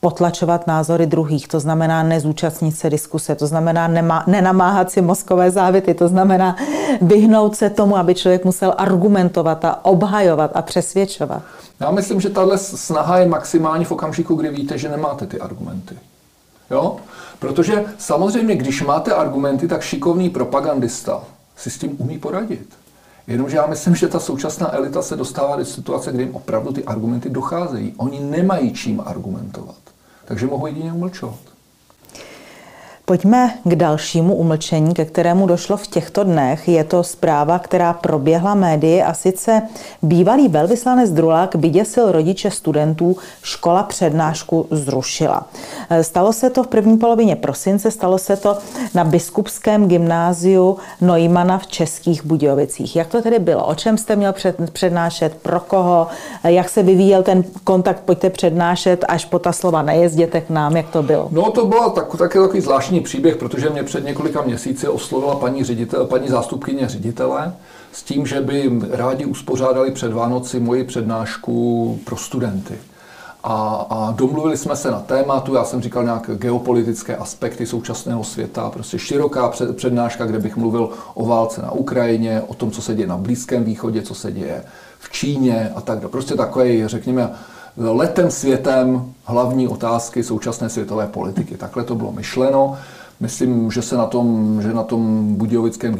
potlačovat názory druhých, to znamená nezúčastnit se diskuse, to znamená nema, nenamáhat si mozkové závity, to znamená vyhnout se tomu, aby člověk musel argumentovat a obhajovat a přesvědčovat. Já myslím, že tahle snaha je maximální v okamžiku, kdy víte, že nemáte ty argumenty. Jo? Protože samozřejmě, když máte argumenty, tak šikovný propagandista si s tím umí poradit. Jenomže já myslím, že ta současná elita se dostává do situace, kdy jim opravdu ty argumenty docházejí. Oni nemají čím argumentovat takže mohu jedině umlčovat. Pojďme k dalšímu umlčení, ke kterému došlo v těchto dnech. Je to zpráva, která proběhla médii a sice bývalý velvyslanec Drulák vyděsil rodiče studentů, škola přednášku zrušila. Stalo se to v první polovině prosince, stalo se to na biskupském gymnáziu Neumana v Českých Budějovicích. Jak to tedy bylo? O čem jste měl přednášet? Pro koho? Jak se vyvíjel ten kontakt? Pojďte přednášet až po ta slova nejezděte k nám. Jak to bylo? No to bylo tak, taky takový zvláštní příběh, protože mě před několika měsíci oslovila paní, ředitel, paní zástupkyně ředitele s tím, že by rádi uspořádali před Vánoci moji přednášku pro studenty. A, a domluvili jsme se na tématu, já jsem říkal nějaké geopolitické aspekty současného světa, prostě široká před, přednáška, kde bych mluvil o válce na Ukrajině, o tom, co se děje na Blízkém východě, co se děje v Číně a tak dále. Prostě takový, řekněme, letem světem hlavní otázky současné světové politiky. Takhle to bylo myšleno. Myslím, že se na tom, že na tom Budějovickém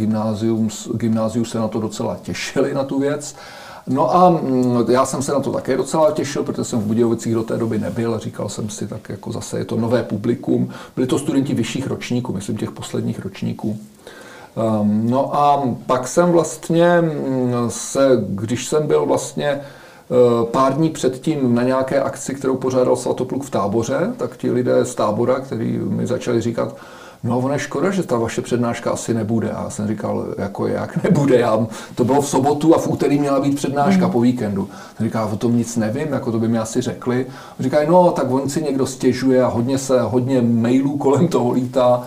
gymnáziu se na to docela těšili, na tu věc. No a mm, já jsem se na to také docela těšil, protože jsem v Budějovicích do té doby nebyl. Říkal jsem si, tak jako zase je to nové publikum. Byli to studenti vyšších ročníků, myslím těch posledních ročníků. Um, no a pak jsem vlastně mm, se, když jsem byl vlastně Eh, pár dní předtím na nějaké akci, kterou pořádal Svatopluk v táboře, tak ti lidé z tábora, kteří mi začali říkat, No ono je škoda, že ta vaše přednáška asi nebude. A já jsem říkal, jako jak nebude. Já, to bylo v sobotu a v úterý měla být přednáška mm. po víkendu. Jsem říkal, o tom nic nevím, jako to by mi asi řekli. Říkají, no tak on si někdo stěžuje a hodně se, hodně mailů kolem toho lítá.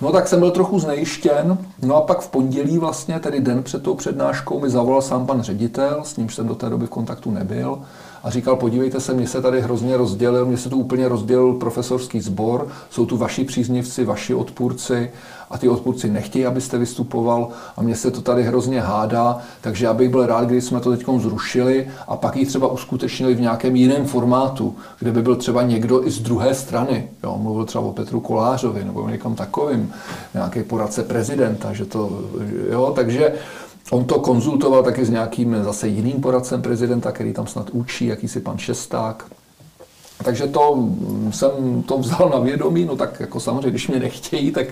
No tak jsem byl trochu znejištěn. No a pak v pondělí vlastně, tedy den před tou přednáškou, mi zavolal sám pan ředitel, s nímž jsem do té doby v kontaktu nebyl a říkal, podívejte se, mě se tady hrozně rozdělil, mě se tu úplně rozdělil profesorský sbor, jsou tu vaši příznivci, vaši odpůrci a ty odpůrci nechtějí, abyste vystupoval a mě se to tady hrozně hádá, takže já bych byl rád, když jsme to teď zrušili a pak ji třeba uskutečnili v nějakém jiném formátu, kde by byl třeba někdo i z druhé strany. Jo, mluvil třeba o Petru Kolářovi nebo o někam takovým, nějaký poradce prezidenta, že to, jo, takže On to konzultoval taky s nějakým zase jiným poradcem prezidenta, který tam snad učí, jakýsi pan Šesták. Takže to jsem to vzal na vědomí, no tak jako samozřejmě, když mě nechtějí, tak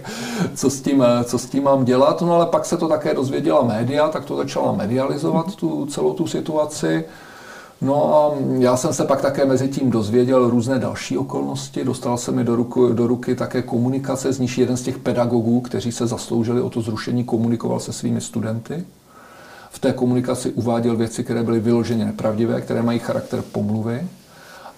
co s tím, co s tím mám dělat, no ale pak se to také dozvěděla média, tak to začala medializovat tu celou tu situaci. No a já jsem se pak také mezi tím dozvěděl různé další okolnosti. Dostal se mi do, ruku, do ruky také komunikace, z níž jeden z těch pedagogů, kteří se zasloužili o to zrušení, komunikoval se svými studenty. V té komunikaci uváděl věci, které byly vyloženě nepravdivé, které mají charakter pomluvy.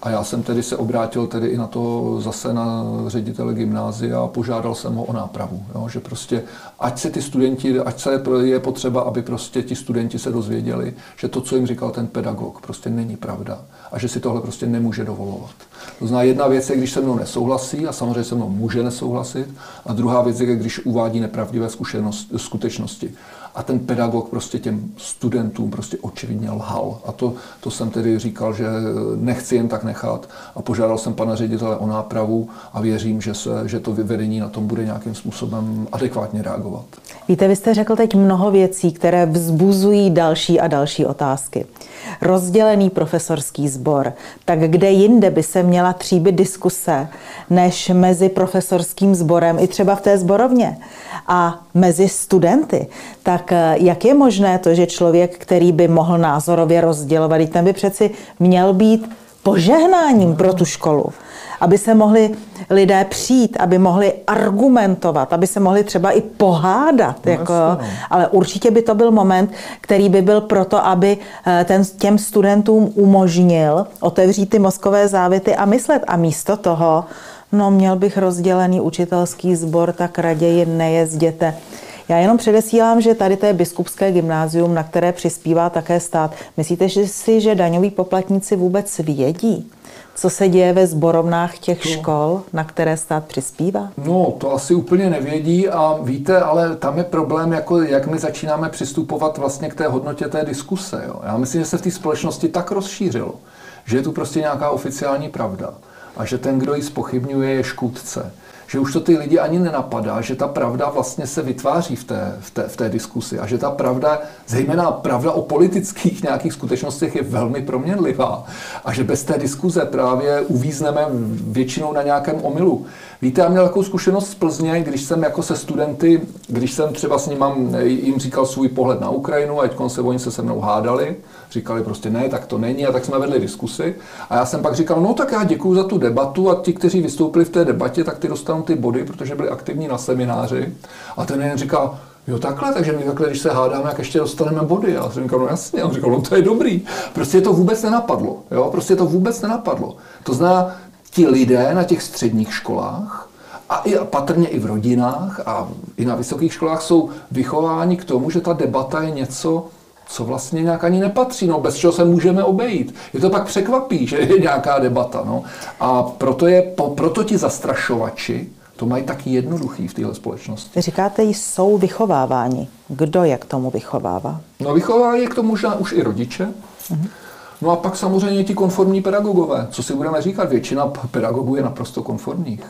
A já jsem tedy se obrátil tedy i na to zase na ředitele gymnázia a požádal jsem ho o nápravu. Jo? Že prostě, ať se ty studenti, ať se je potřeba, aby prostě ti studenti se dozvěděli, že to, co jim říkal ten pedagog, prostě není pravda a že si tohle prostě nemůže dovolovat. To znamená, jedna věc je, když se mnou nesouhlasí a samozřejmě se mnou může nesouhlasit a druhá věc je, když uvádí nepravdivé skutečnosti a ten pedagog prostě těm studentům prostě očividně lhal. A to, to jsem tedy říkal, že nechci jen tak nechat a požádal jsem pana ředitele o nápravu a věřím, že, se, že to vyvedení na tom bude nějakým způsobem adekvátně reagovat. Víte, vy jste řekl teď mnoho věcí, které vzbuzují další a další otázky. Rozdělený profesorský sbor, tak kde jinde by se měla tříbit diskuse, než mezi profesorským sborem i třeba v té zborovně a mezi studenty, tak eh, jak je možné to, že člověk, který by mohl názorově rozdělovat, ten by přeci měl být požehnáním pro tu školu, aby se mohli lidé přijít, aby mohli argumentovat, aby se mohli třeba i pohádat. No, jako, no. ale určitě by to byl moment, který by byl proto, aby eh, ten, těm studentům umožnil otevřít ty mozkové závity a myslet. A místo toho no měl bych rozdělený učitelský sbor, tak raději nejezděte. Já jenom předesílám, že tady to je biskupské gymnázium, na které přispívá také stát. Myslíte že si, že daňoví poplatníci vůbec vědí, co se děje ve zborovnách těch no. škol, na které stát přispívá? No, to asi úplně nevědí a víte, ale tam je problém, jako jak my začínáme přistupovat vlastně k té hodnotě té diskuse. Jo. Já myslím, že se v té společnosti tak rozšířilo, že je tu prostě nějaká oficiální pravda a že ten, kdo ji spochybňuje, je škůdce. Že už to ty lidi ani nenapadá, že ta pravda vlastně se vytváří v té, v té, v té diskusi a že ta pravda, zejména pravda o politických nějakých skutečnostech, je velmi proměnlivá a že bez té diskuze právě uvízneme většinou na nějakém omylu. Víte, já měl takovou zkušenost z Plzně, když jsem jako se studenty, když jsem třeba s ním jim říkal svůj pohled na Ukrajinu, ať se oni se se mnou hádali, říkali prostě ne, tak to není a tak jsme vedli diskusy. A já jsem pak říkal, no tak já děkuji za tu debatu a ti, kteří vystoupili v té debatě, tak ty dostanou ty body, protože byli aktivní na semináři. A ten jeden říkal, Jo, takhle, takže my takhle, když se hádáme, jak ještě dostaneme body. A jsem říkal, no jasně, a on říkal, no to je dobrý. Prostě to vůbec nenapadlo. Jo? Prostě to vůbec nenapadlo. To znamená, ti lidé na těch středních školách a i patrně i v rodinách a i na vysokých školách jsou vychováni k tomu, že ta debata je něco, co vlastně nějak ani nepatří, no, bez čeho se můžeme obejít. Je to pak překvapí, že je nějaká debata. No. A proto, je, proto ti zastrašovači to mají taky jednoduchý v téhle společnosti. Říkáte, jsou vychováváni. Kdo je k tomu vychovává? No vychová je k tomu možná už i rodiče. Uh-huh. No a pak samozřejmě ti konformní pedagogové. Co si budeme říkat? Většina pedagogů je naprosto konformních.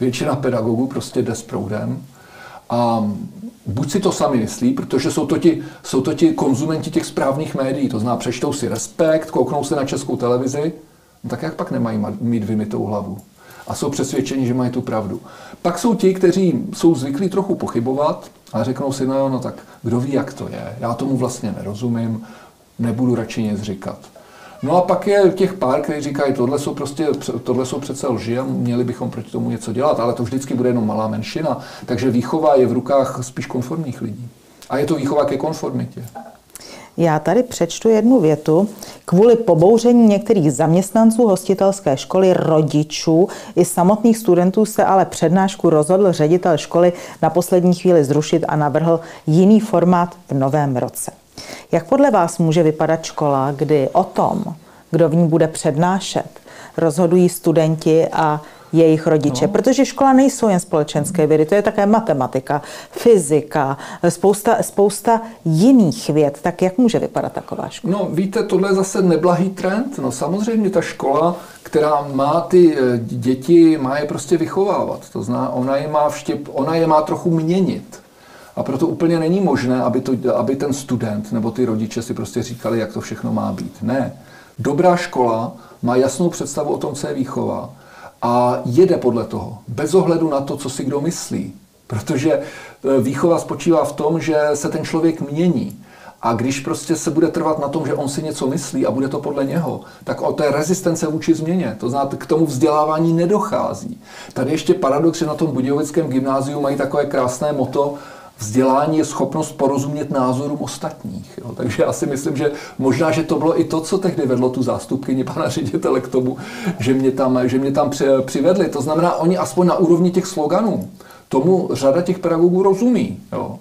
Většina pedagogů prostě jde s proudem. A buď si to sami myslí, protože jsou to ti, jsou to ti konzumenti těch správných médií, to znamená, přečtou si Respekt, kouknou se na českou televizi, no tak jak pak nemají mít vymitou hlavu? A jsou přesvědčeni, že mají tu pravdu. Pak jsou ti, kteří jsou zvyklí trochu pochybovat a řeknou si, no, no tak kdo ví, jak to je. Já tomu vlastně nerozumím, nebudu radši nic říkat. No a pak je těch pár, kteří říkají, tohle jsou, prostě, tohle jsou přece lži a měli bychom proti tomu něco dělat, ale to vždycky bude jenom malá menšina. Takže výchova je v rukách spíš konformních lidí. A je to výchova ke konformitě. Já tady přečtu jednu větu. Kvůli pobouření některých zaměstnanců hostitelské školy, rodičů i samotných studentů se ale přednášku rozhodl ředitel školy na poslední chvíli zrušit a navrhl jiný formát v novém roce. Jak podle vás může vypadat škola, kdy o tom, kdo v ní bude přednášet, rozhodují studenti a jejich rodiče, no. protože škola nejsou jen společenské vědy, to je také matematika, fyzika, spousta, spousta jiných věd. Tak jak může vypadat taková škola? No víte, tohle je zase neblahý trend. No samozřejmě ta škola, která má ty eh, děti, má je prostě vychovávat. To znamená, ona je má, vštěp, ona je má trochu měnit. A proto úplně není možné, aby, to, aby ten student nebo ty rodiče si prostě říkali, jak to všechno má být. Ne. Dobrá škola má jasnou představu o tom, co je výchova a jede podle toho, bez ohledu na to, co si kdo myslí. Protože e, výchova spočívá v tom, že se ten člověk mění. A když prostě se bude trvat na tom, že on si něco myslí a bude to podle něho, tak o té rezistence vůči změně, to znamená, k tomu vzdělávání nedochází. Tady ještě paradox, že na tom Budějovickém gymnáziu mají takové krásné moto, Vzdělání je schopnost porozumět názorům ostatních. Jo. Takže já si myslím, že možná, že to bylo i to, co tehdy vedlo tu zástupkyni pana ředitele k tomu, že mě tam, že mě tam přivedli. To znamená, oni aspoň na úrovni těch sloganů tomu řada těch pedagogů rozumí. Jo.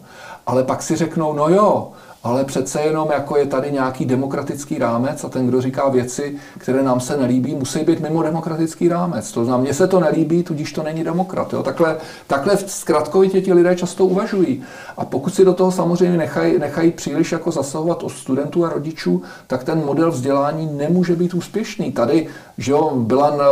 Ale pak si řeknou, no jo, ale přece jenom jako je tady nějaký demokratický rámec a ten, kdo říká věci, které nám se nelíbí, musí být mimo demokratický rámec. To znamená, mně se to nelíbí, tudíž to není demokrat. Jo? Takhle, takhle zkratkovitě ti lidé často uvažují. A pokud si do toho samozřejmě nechají, nechají příliš jako zasahovat od studentů a rodičů, tak ten model vzdělání nemůže být úspěšný. Tady že jo, byla na,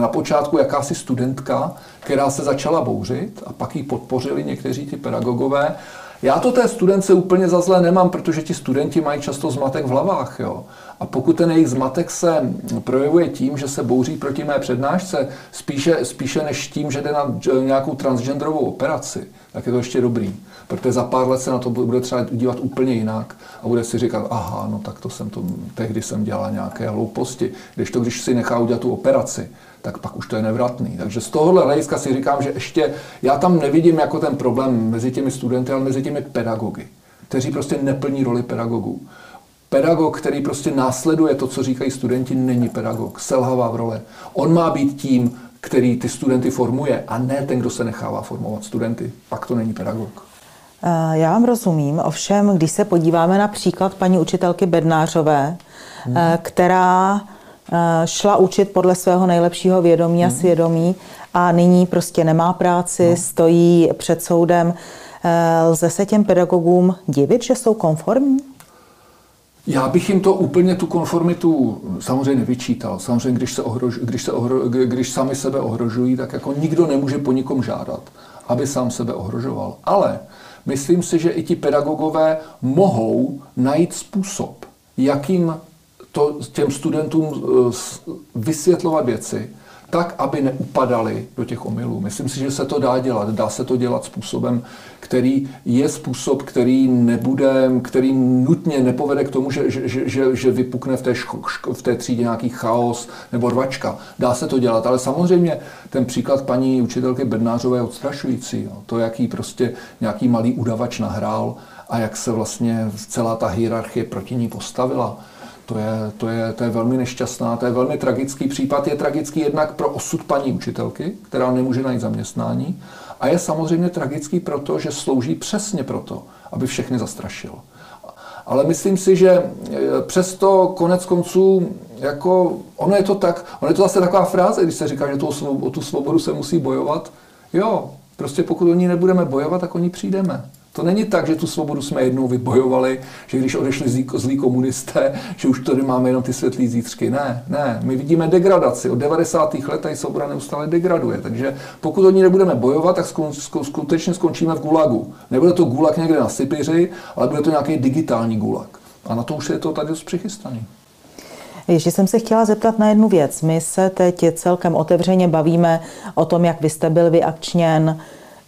na počátku jakási studentka, která se začala bouřit a pak ji podpořili někteří ti pedagogové já to té studence úplně za zlé nemám, protože ti studenti mají často zmatek v hlavách. Jo? A pokud ten jejich zmatek se projevuje tím, že se bouří proti mé přednášce, spíše, spíše než tím, že jde na nějakou transgenderovou operaci, tak je to ještě dobrý. Protože za pár let se na to bude třeba dívat úplně jinak a bude si říkat, aha, no tak to jsem to, tehdy jsem dělala nějaké hlouposti. Když to, když si nechá udělat tu operaci, tak pak už to je nevratný. Takže z tohohle hlediska si říkám, že ještě já tam nevidím jako ten problém mezi těmi studenty, ale mezi těmi pedagogy, kteří prostě neplní roli pedagogů. Pedagog, který prostě následuje to, co říkají studenti, není pedagog, selhává v role. On má být tím, který ty studenty formuje, a ne ten, kdo se nechává formovat studenty. Pak to není pedagog. Eh, já vám rozumím, ovšem, když se podíváme na příklad paní učitelky Bednářové, hmm. která Eh, šla učit podle svého nejlepšího vědomí a mhm. svědomí a nyní prostě nemá práci, no. stojí před soudem. Eh, lze se těm pedagogům divit, že jsou konformní? Já bych jim to úplně tu konformitu samozřejmě nevyčítal. Samozřejmě, když, se ohrož, když, se ohro, když sami sebe ohrožují, tak jako nikdo nemůže po nikom žádat, aby sám sebe ohrožoval. Ale myslím si, že i ti pedagogové mohou najít způsob, jakým to těm studentům eh, vysvětlovat věci, tak, aby neupadali do těch omylů. Myslím si, že se to dá dělat. Dá se to dělat způsobem, který je způsob, který nebude, který nutně nepovede k tomu, že, že, že, že vypukne v té, ško, v té třídě nějaký chaos nebo rvačka. Dá se to dělat, ale samozřejmě ten příklad paní učitelky Bednářové je odstrašující. Jo. To, jaký prostě nějaký malý udavač nahrál a jak se vlastně celá ta hierarchie proti ní postavila to je, to, je, to je velmi nešťastná, to je velmi tragický případ. Je tragický jednak pro osud paní učitelky, která nemůže najít zaměstnání, a je samozřejmě tragický proto, že slouží přesně proto, aby všechny zastrašil. Ale myslím si, že e, přesto konec konců, jako, ono je to tak, ono je to zase taková fráze, když se říká, že to o tu svobodu se musí bojovat. Jo, prostě pokud o ní nebudeme bojovat, tak o ní přijdeme. To není tak, že tu svobodu jsme jednou vybojovali, že když odešli zlí, komunisté, že už tady máme jenom ty světlý zítřky. Ne, ne, my vidíme degradaci. Od 90. let tady svoboda neustále degraduje. Takže pokud o ní nebudeme bojovat, tak skutečně skončíme v gulagu. Nebude to gulag někde na Sibiři, ale bude to nějaký digitální gulag. A na to už je to tady dost přichystaný. Ještě jsem se chtěla zeptat na jednu věc. My se teď celkem otevřeně bavíme o tom, jak vy jste byl vyakčněn,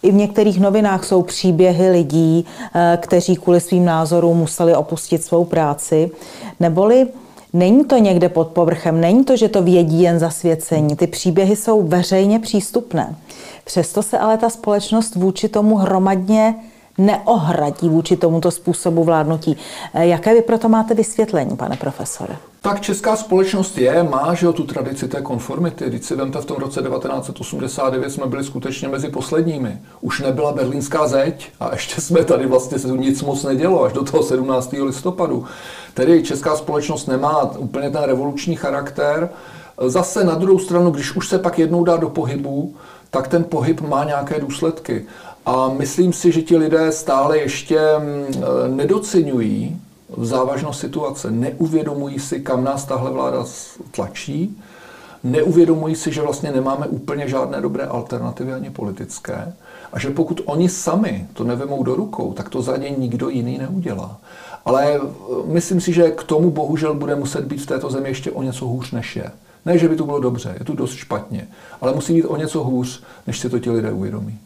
i v některých novinách jsou příběhy lidí, eh, kteří kvůli svým názorům museli opustit svou práci. Neboli Není to někde pod povrchem, není to, že to vědí jen zasvěcení. Ty příběhy jsou veřejně přístupné. Přesto se ale ta společnost vůči tomu hromadně neohradí vůči tomuto způsobu vládnutí. Eh, jaké vy proto máte vysvětlení, pane profesore? Tak česká společnost je, má že jo, tu tradici té konformity. Když si vemte, v tom roce 1989 jsme byli skutečně mezi posledními. Už nebyla berlínská zeď a ještě jsme tady vlastně se nic moc nedělo až do toho 17. listopadu. Tedy česká společnost nemá úplně ten revoluční charakter. Zase na druhou stranu, když už se pak jednou dá do pohybu, tak ten pohyb má nějaké důsledky. A myslím si, že ti lidé stále ještě mm, nedocenují závažnost situace, neuvědomují si, kam nás tahle vláda tlačí, neuvědomují si, že vlastně nemáme úplně žádné dobré alternativy ani politické a že pokud oni sami to nevemou do rukou, tak to za ně nikdo jiný neudělá. Ale eh, myslím si, že k tomu bohužel bude muset být v této zemi ještě o něco hůř, než je. Ne, že by to bylo dobře, je tu dost špatně, ale musí být o něco hůř, než si to ti lidé uvědomí.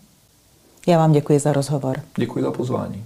Já vám děkuji za rozhovor. Děkuji za pozvání.